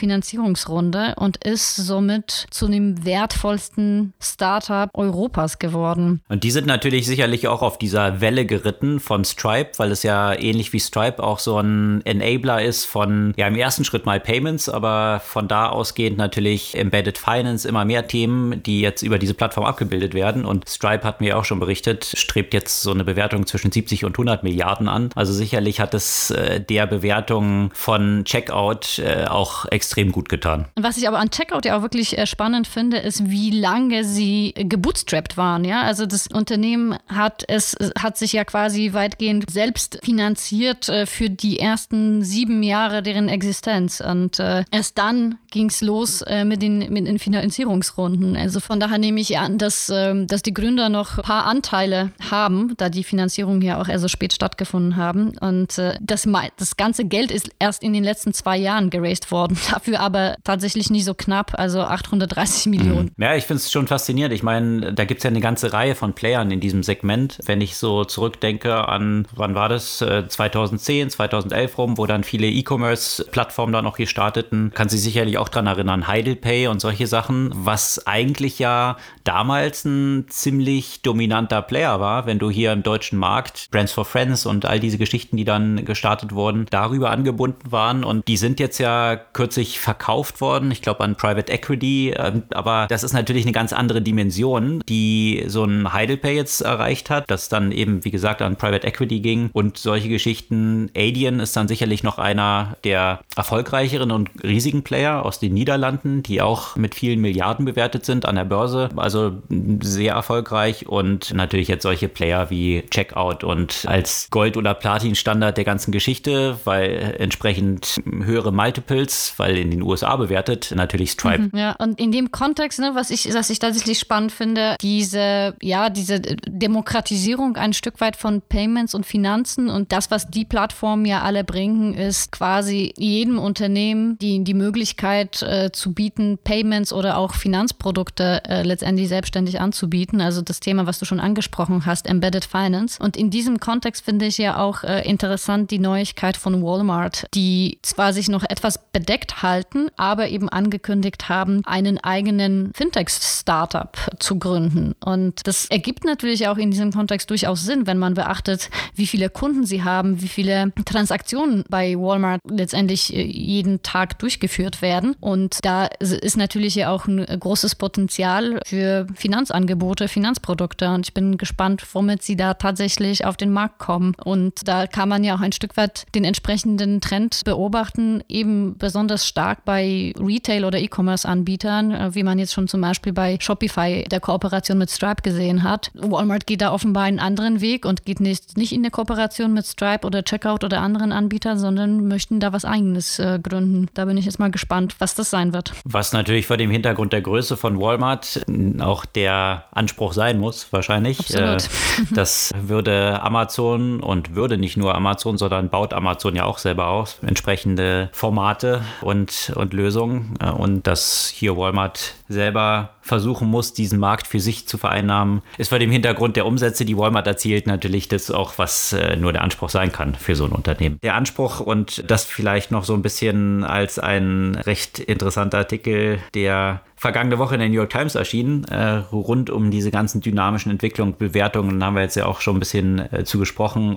Finanzierungsrunde und ist somit zu dem wertvollsten Startup Europas geworden. Und die sind natürlich sicherlich auch auf dieser Welle geritten von Stripe, weil es ja ähnlich wie Stripe auch so ein Enabler ist von, ja, im ersten Schritt mal Payments, aber von da ausgehend natürlich Embedded Finance, immer mehr Themen, die jetzt über diese Plattform abgebildet werden. Und Stripe hat mir auch schon berichtet, strebt jetzt so eine Bewertung zwischen 70 und 100 Milliarden an. Also sicherlich hat es äh, der Bewertung von Checkout äh, auch extrem gut getan. Was ich aber an Checkout ja auch wirklich äh, spannend finde, ist, wie lange sie gebootstrapped waren. Ja, also das Unternehmen hat es hat sich ja quasi weitgehend selbst finanziert äh, für die ersten sieben Jahre deren Existenz. Und äh, erst dann ging es los äh, mit, den, mit den Finanzierungsrunden. Also von daher nehme ich an, dass, ähm, dass die Gründer noch ein paar Anteile haben, da die Finanzierung ja auch eher so spät stattgefunden haben. Und äh, das, das ganze Geld ist erst in den letzten zwei Jahren geraced worden. Dafür aber tatsächlich nicht so knapp, also 830 Millionen. Mhm. Ja, ich finde es schon faszinierend. Ich meine, da gibt es ja eine ganze Reihe von Playern in diesem Segment. Wenn ich so zurückdenke an, wann war das? 2010, äh, 2011 rum, wo dann viele E-Commerce-Plattformen da noch hier starteten. Kann sich sicherlich auch dran erinnern, Heidelpay und solche Sachen, was eigentlich ja damals ein ziemlich dominanter Player war, wenn du hier im deutschen Markt Brands for Friends und all diese Geschichten, die dann gestartet wurden, darüber angebunden waren und die sind jetzt ja kürzlich verkauft worden, ich glaube an Private Equity, ähm, aber das ist natürlich eine ganz andere Dimension, die so ein Heidelpay jetzt erreicht hat, das dann eben eben, wie gesagt, an Private Equity ging und solche Geschichten. Adyen ist dann sicherlich noch einer der erfolgreicheren und riesigen Player aus den Niederlanden, die auch mit vielen Milliarden bewertet sind an der Börse. Also sehr erfolgreich und natürlich jetzt solche Player wie Checkout und als Gold- oder Platin-Standard der ganzen Geschichte, weil entsprechend höhere Multiples, weil in den USA bewertet, natürlich Stripe. Mhm, ja, und in dem Kontext, ne, was ich, was ich tatsächlich spannend finde, diese, ja, diese Demokratisierung ein Stück weit von Payments und Finanzen und das, was die Plattformen ja alle bringen, ist quasi jedem Unternehmen die, die Möglichkeit äh, zu bieten, Payments oder auch Finanzprodukte äh, letztendlich selbstständig anzubieten. Also das Thema, was du schon angesprochen hast, Embedded Finance. Und in diesem Kontext finde ich ja auch äh, interessant die Neuigkeit von Walmart, die zwar sich noch etwas bedeckt halten, aber eben angekündigt haben, einen eigenen Fintech-Startup zu gründen. Und das ergibt natürlich auch in diesem Kontext durchaus Sinn, wenn man beachtet, wie viele Kunden sie haben, wie viele Transaktionen bei Walmart letztendlich äh, jeden Tag durchgeführt werden. Und da ist natürlich ja auch ein großes Potenzial für Finanzangebote, Finanzprodukte. Und ich bin gespannt, womit sie da tatsächlich auf den Markt kommen. Und da kann man ja auch ein Stück weit den entsprechenden Trend beobachten, eben besonders stark bei Retail- oder E-Commerce-Anbietern, äh, wie man jetzt schon zum Beispiel bei Shopify der Kooperation mit Stripe gesehen hat. Walmart geht da offenbar einen anderen anderen Weg und geht nicht, nicht in der Kooperation mit Stripe oder Checkout oder anderen Anbietern, sondern möchten da was Eigenes äh, gründen. Da bin ich jetzt mal gespannt, was das sein wird. Was natürlich vor dem Hintergrund der Größe von Walmart auch der Anspruch sein muss, wahrscheinlich. Absolut. Äh, das würde Amazon und würde nicht nur Amazon, sondern baut Amazon ja auch selber aus, entsprechende Formate und, und und Lösungen äh, und dass hier Walmart selber versuchen muss, diesen Markt für sich zu vereinnahmen, ist vor dem Hintergrund der Umsätze, die Walmart erzielt, natürlich das auch, was äh, nur der Anspruch sein kann für so ein Unternehmen. Der Anspruch und das vielleicht noch so ein bisschen als ein recht interessanter Artikel, der vergangene Woche in der New York Times erschienen, äh, rund um diese ganzen dynamischen Entwicklungen, Bewertungen. Da haben wir jetzt ja auch schon ein bisschen äh, zu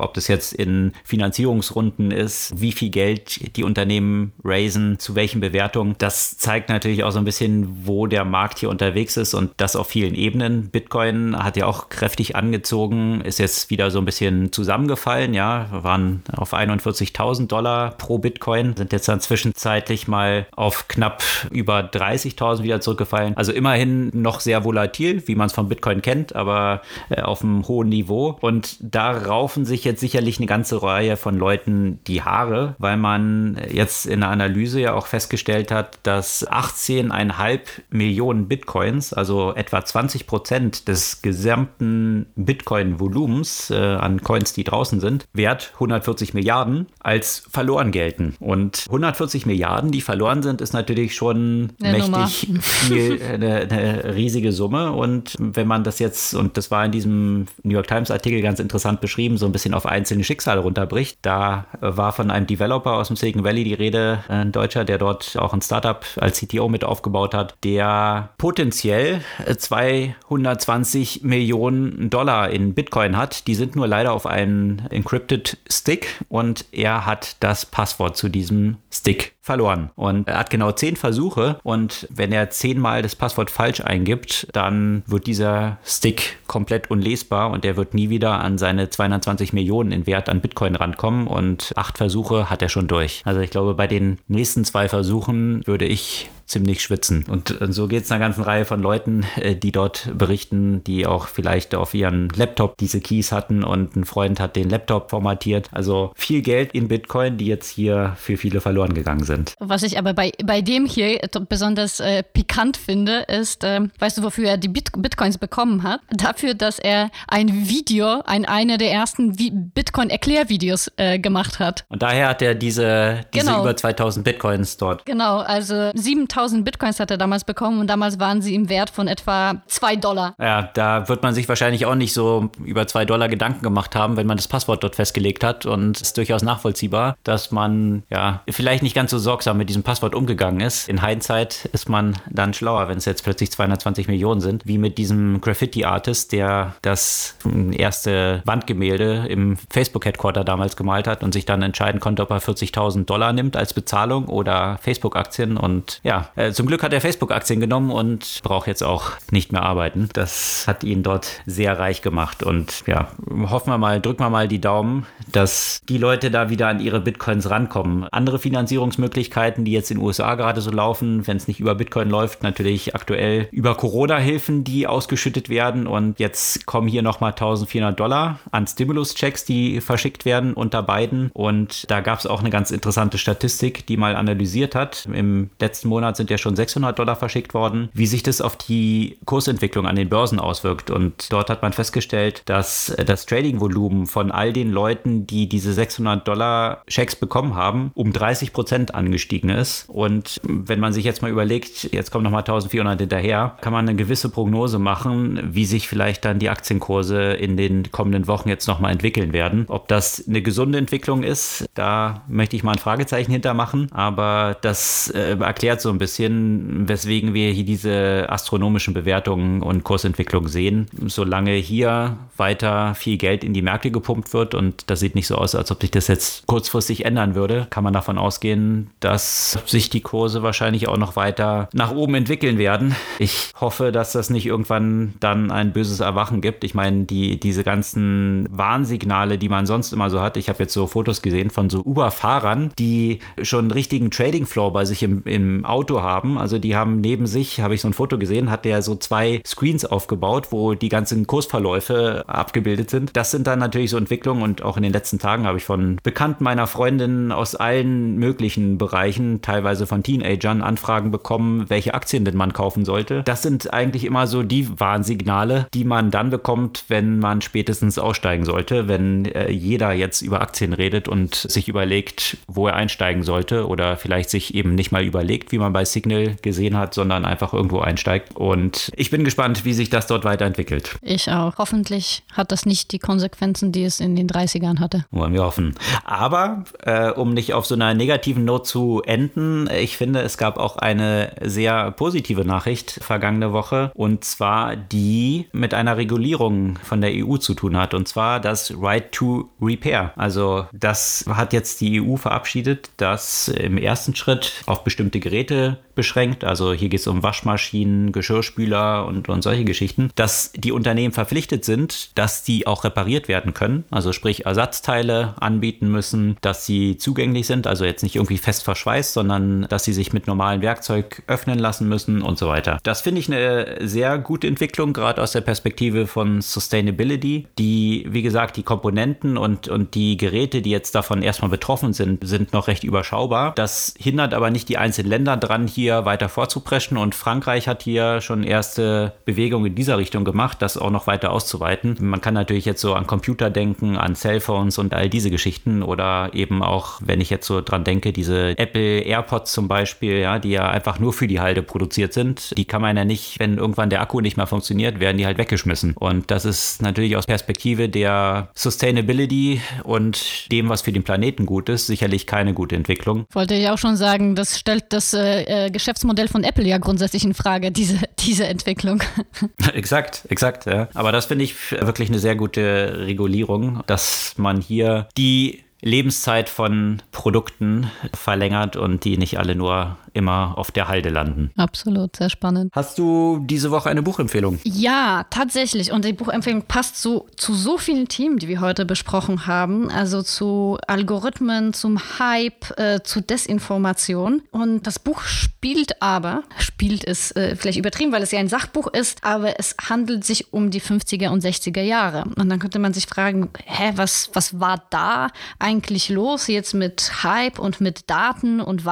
ob das jetzt in Finanzierungsrunden ist, wie viel Geld die Unternehmen raisen, zu welchen Bewertungen. Das zeigt natürlich auch so ein bisschen, wo der Markt hier unterwegs ist und das auf vielen Ebenen. Bitcoin hat ja auch kräftig angezogen, ist jetzt wieder so ein bisschen zusammengefallen, ja, waren auf 41.000 Dollar pro Bitcoin, sind jetzt dann zwischenzeitlich mal auf knapp über 30.000 wieder zurück zurückgefallen. Also immerhin noch sehr volatil, wie man es von Bitcoin kennt, aber äh, auf einem hohen Niveau. Und da raufen sich jetzt sicherlich eine ganze Reihe von Leuten die Haare, weil man jetzt in der Analyse ja auch festgestellt hat, dass 18,5 Millionen Bitcoins, also etwa 20 Prozent des gesamten Bitcoin-Volumens äh, an Coins, die draußen sind, wert 140 Milliarden, als verloren gelten. Und 140 Milliarden, die verloren sind, ist natürlich schon Eine mächtig viel, eine, eine, riesige Summe. Und wenn man das jetzt, und das war in diesem New York Times Artikel ganz interessant beschrieben, so ein bisschen auf einzelne Schicksale runterbricht, da war von einem Developer aus dem Silicon Valley die Rede, ein Deutscher, der dort auch ein Startup als CTO mit aufgebaut hat, der potenziell 220 Millionen Dollar in Bitcoin hat. Die sind nur leider auf einem Encrypted Stick und er hat das Passwort zu diesem Stick verloren. Und er hat genau zehn Versuche und wenn er zehnmal das Passwort falsch eingibt, dann wird dieser Stick komplett unlesbar und er wird nie wieder an seine 220 Millionen in Wert an Bitcoin rankommen und acht Versuche hat er schon durch. Also ich glaube, bei den nächsten zwei Versuchen würde ich ziemlich schwitzen. Und so geht es einer ganzen Reihe von Leuten, äh, die dort berichten, die auch vielleicht auf ihren Laptop diese Keys hatten und ein Freund hat den Laptop formatiert. Also viel Geld in Bitcoin, die jetzt hier für viele verloren gegangen sind. Was ich aber bei, bei dem hier besonders äh, pikant finde, ist, äh, weißt du, wofür er die Bit Bitcoins bekommen hat? Dafür, dass er ein Video, ein einer der ersten Bitcoin-Erklärvideos äh, gemacht hat. Und daher hat er diese, diese genau. über 2000 Bitcoins dort. Genau, also 7000 1000 Bitcoins hat er damals bekommen und damals waren sie im Wert von etwa 2 Dollar. Ja, da wird man sich wahrscheinlich auch nicht so über 2 Dollar Gedanken gemacht haben, wenn man das Passwort dort festgelegt hat. Und es ist durchaus nachvollziehbar, dass man ja vielleicht nicht ganz so sorgsam mit diesem Passwort umgegangen ist. In Hindsight ist man dann schlauer, wenn es jetzt plötzlich 220 Millionen sind, wie mit diesem Graffiti-Artist, der das erste Wandgemälde im Facebook-Headquarter damals gemalt hat und sich dann entscheiden konnte, ob er 40.000 Dollar nimmt als Bezahlung oder Facebook-Aktien. Und ja, äh, zum Glück hat er Facebook-Aktien genommen und braucht jetzt auch nicht mehr arbeiten. Das hat ihn dort sehr reich gemacht. Und ja, hoffen wir mal, drücken wir mal die Daumen, dass die Leute da wieder an ihre Bitcoins rankommen. Andere Finanzierungsmöglichkeiten, die jetzt in den USA gerade so laufen, wenn es nicht über Bitcoin läuft, natürlich aktuell über Corona-Hilfen, die ausgeschüttet werden. Und jetzt kommen hier nochmal 1400 Dollar an Stimulus-Checks, die verschickt werden unter beiden. Und da gab es auch eine ganz interessante Statistik, die mal analysiert hat. Im letzten Monat sind ja schon 600 Dollar verschickt worden, wie sich das auf die Kursentwicklung an den Börsen auswirkt. Und dort hat man festgestellt, dass das Trading-Volumen von all den Leuten, die diese 600 Dollar Schecks bekommen haben, um 30 Prozent angestiegen ist. Und wenn man sich jetzt mal überlegt, jetzt kommen nochmal 1400 hinterher, kann man eine gewisse Prognose machen, wie sich vielleicht dann die Aktienkurse in den kommenden Wochen jetzt nochmal entwickeln werden. Ob das eine gesunde Entwicklung ist, da möchte ich mal ein Fragezeichen hintermachen. Aber das äh, erklärt so ein bisschen, bisschen, weswegen wir hier diese astronomischen Bewertungen und Kursentwicklung sehen. Solange hier weiter viel Geld in die Märkte gepumpt wird und das sieht nicht so aus, als ob sich das jetzt kurzfristig ändern würde, kann man davon ausgehen, dass sich die Kurse wahrscheinlich auch noch weiter nach oben entwickeln werden. Ich hoffe, dass das nicht irgendwann dann ein böses Erwachen gibt. Ich meine, die, diese ganzen Warnsignale, die man sonst immer so hat, ich habe jetzt so Fotos gesehen von so Uber-Fahrern, die schon einen richtigen Trading-Floor bei sich im, im Auto Foto haben. Also die haben neben sich, habe ich so ein Foto gesehen, hat der so zwei Screens aufgebaut, wo die ganzen Kursverläufe abgebildet sind. Das sind dann natürlich so Entwicklungen und auch in den letzten Tagen habe ich von Bekannten meiner Freundin aus allen möglichen Bereichen, teilweise von Teenagern, Anfragen bekommen, welche Aktien denn man kaufen sollte. Das sind eigentlich immer so die Warnsignale, die man dann bekommt, wenn man spätestens aussteigen sollte, wenn äh, jeder jetzt über Aktien redet und sich überlegt, wo er einsteigen sollte oder vielleicht sich eben nicht mal überlegt, wie man bei Signal gesehen hat, sondern einfach irgendwo einsteigt. Und ich bin gespannt, wie sich das dort weiterentwickelt. Ich auch. Hoffentlich hat das nicht die Konsequenzen, die es in den 30ern hatte. Wollen wir hoffen. Aber äh, um nicht auf so einer negativen Note zu enden, ich finde, es gab auch eine sehr positive Nachricht vergangene Woche und zwar die mit einer Regulierung von der EU zu tun hat und zwar das Right to Repair. Also das hat jetzt die EU verabschiedet, dass im ersten Schritt auf bestimmte Geräte beschränkt, also hier geht es um Waschmaschinen, Geschirrspüler und, und solche Geschichten, dass die Unternehmen verpflichtet sind, dass die auch repariert werden können, also sprich Ersatzteile anbieten müssen, dass sie zugänglich sind, also jetzt nicht irgendwie fest verschweißt, sondern dass sie sich mit normalem Werkzeug öffnen lassen müssen und so weiter. Das finde ich eine sehr gute Entwicklung, gerade aus der Perspektive von Sustainability, die, wie gesagt, die Komponenten und, und die Geräte, die jetzt davon erstmal betroffen sind, sind noch recht überschaubar. Das hindert aber nicht die einzelnen Länder dran, hier hier weiter vorzupreschen und Frankreich hat hier schon erste Bewegungen in dieser Richtung gemacht, das auch noch weiter auszuweiten. Man kann natürlich jetzt so an Computer denken, an Cellphones und all diese Geschichten oder eben auch, wenn ich jetzt so dran denke, diese Apple AirPods zum Beispiel, ja, die ja einfach nur für die Halde produziert sind, die kann man ja nicht, wenn irgendwann der Akku nicht mehr funktioniert, werden die halt weggeschmissen. Und das ist natürlich aus Perspektive der Sustainability und dem, was für den Planeten gut ist, sicherlich keine gute Entwicklung. Wollte ich auch schon sagen, das stellt das äh, äh Geschäftsmodell von Apple ja grundsätzlich in Frage, diese, diese Entwicklung. exakt, exakt. Ja. Aber das finde ich wirklich eine sehr gute Regulierung, dass man hier die Lebenszeit von Produkten verlängert und die nicht alle nur immer auf der Halde landen. Absolut, sehr spannend. Hast du diese Woche eine Buchempfehlung? Ja, tatsächlich. Und die Buchempfehlung passt so, zu so vielen Themen, die wir heute besprochen haben. Also zu Algorithmen, zum Hype, äh, zu Desinformation. Und das Buch spielt aber, spielt ist äh, vielleicht übertrieben, weil es ja ein Sachbuch ist, aber es handelt sich um die 50er und 60er Jahre. Und dann könnte man sich fragen, hä, was, was war da eigentlich los jetzt mit Hype und mit Daten und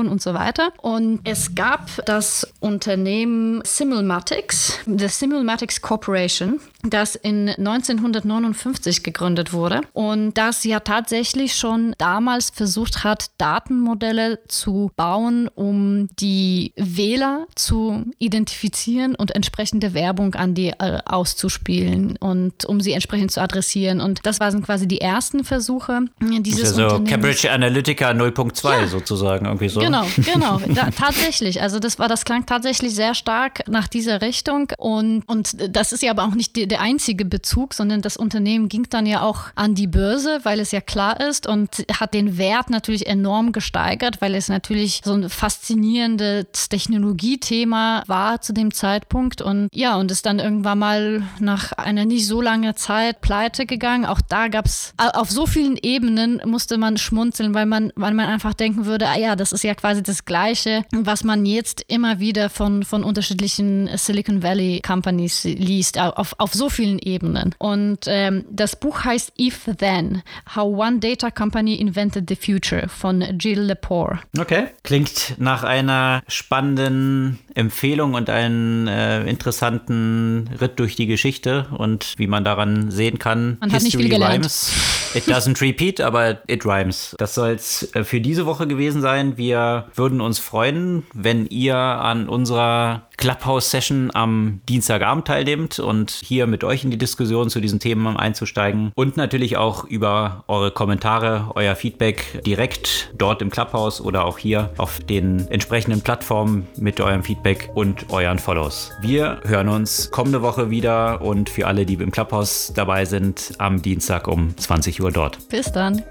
Wahlmanipulation und so weiter. Und es gab das Unternehmen Simulmatics, the Simulmatics Corporation, das in 1959 gegründet wurde und das ja tatsächlich schon damals versucht hat, Datenmodelle zu bauen, um die Wähler zu identifizieren und entsprechende Werbung an die äh, auszuspielen und um sie entsprechend zu adressieren. Und das waren quasi die ersten Versuche dieses also Cambridge Analytica 0.2 ja. sozusagen irgendwie so. Genau, genau, da, tatsächlich. Also das war, das klang tatsächlich sehr stark nach dieser Richtung und, und das ist ja aber auch nicht die, der einzige Bezug, sondern das Unternehmen ging dann ja auch an die Börse, weil es ja klar ist und hat den Wert natürlich enorm gesteigert, weil es natürlich so ein faszinierendes Technologiethema war zu dem Zeitpunkt und ja, und ist dann irgendwann mal nach einer nicht so langen Zeit pleite gegangen. Auch da gab es auf so vielen Ebenen musste man schmunzeln, weil man, weil man einfach denken würde, ah ja, das ist ja quasi das Gleiche, was man jetzt immer wieder von, von unterschiedlichen Silicon Valley Companies liest, auf, auf so vielen Ebenen. Und ähm, das Buch heißt If Then, How One Data Company Invented the Future von Jill Lepore. Okay. Klingt nach einer spannenden Empfehlung und einem äh, interessanten Ritt durch die Geschichte und wie man daran sehen kann, man hat History nicht viel rhymes. It doesn't repeat, aber it rhymes. Das soll es äh, für diese Woche gewesen sein. Wir würden uns freuen, wenn ihr an unserer Clubhouse-Session am Dienstagabend teilnehmt und hier mit euch in die Diskussion zu diesen Themen einzusteigen und natürlich auch über eure Kommentare, euer Feedback direkt dort im Clubhouse oder auch hier auf den entsprechenden Plattformen mit eurem Feedback und euren Follows. Wir hören uns kommende Woche wieder und für alle, die im Clubhouse dabei sind, am Dienstag um 20 Uhr dort. Bis dann.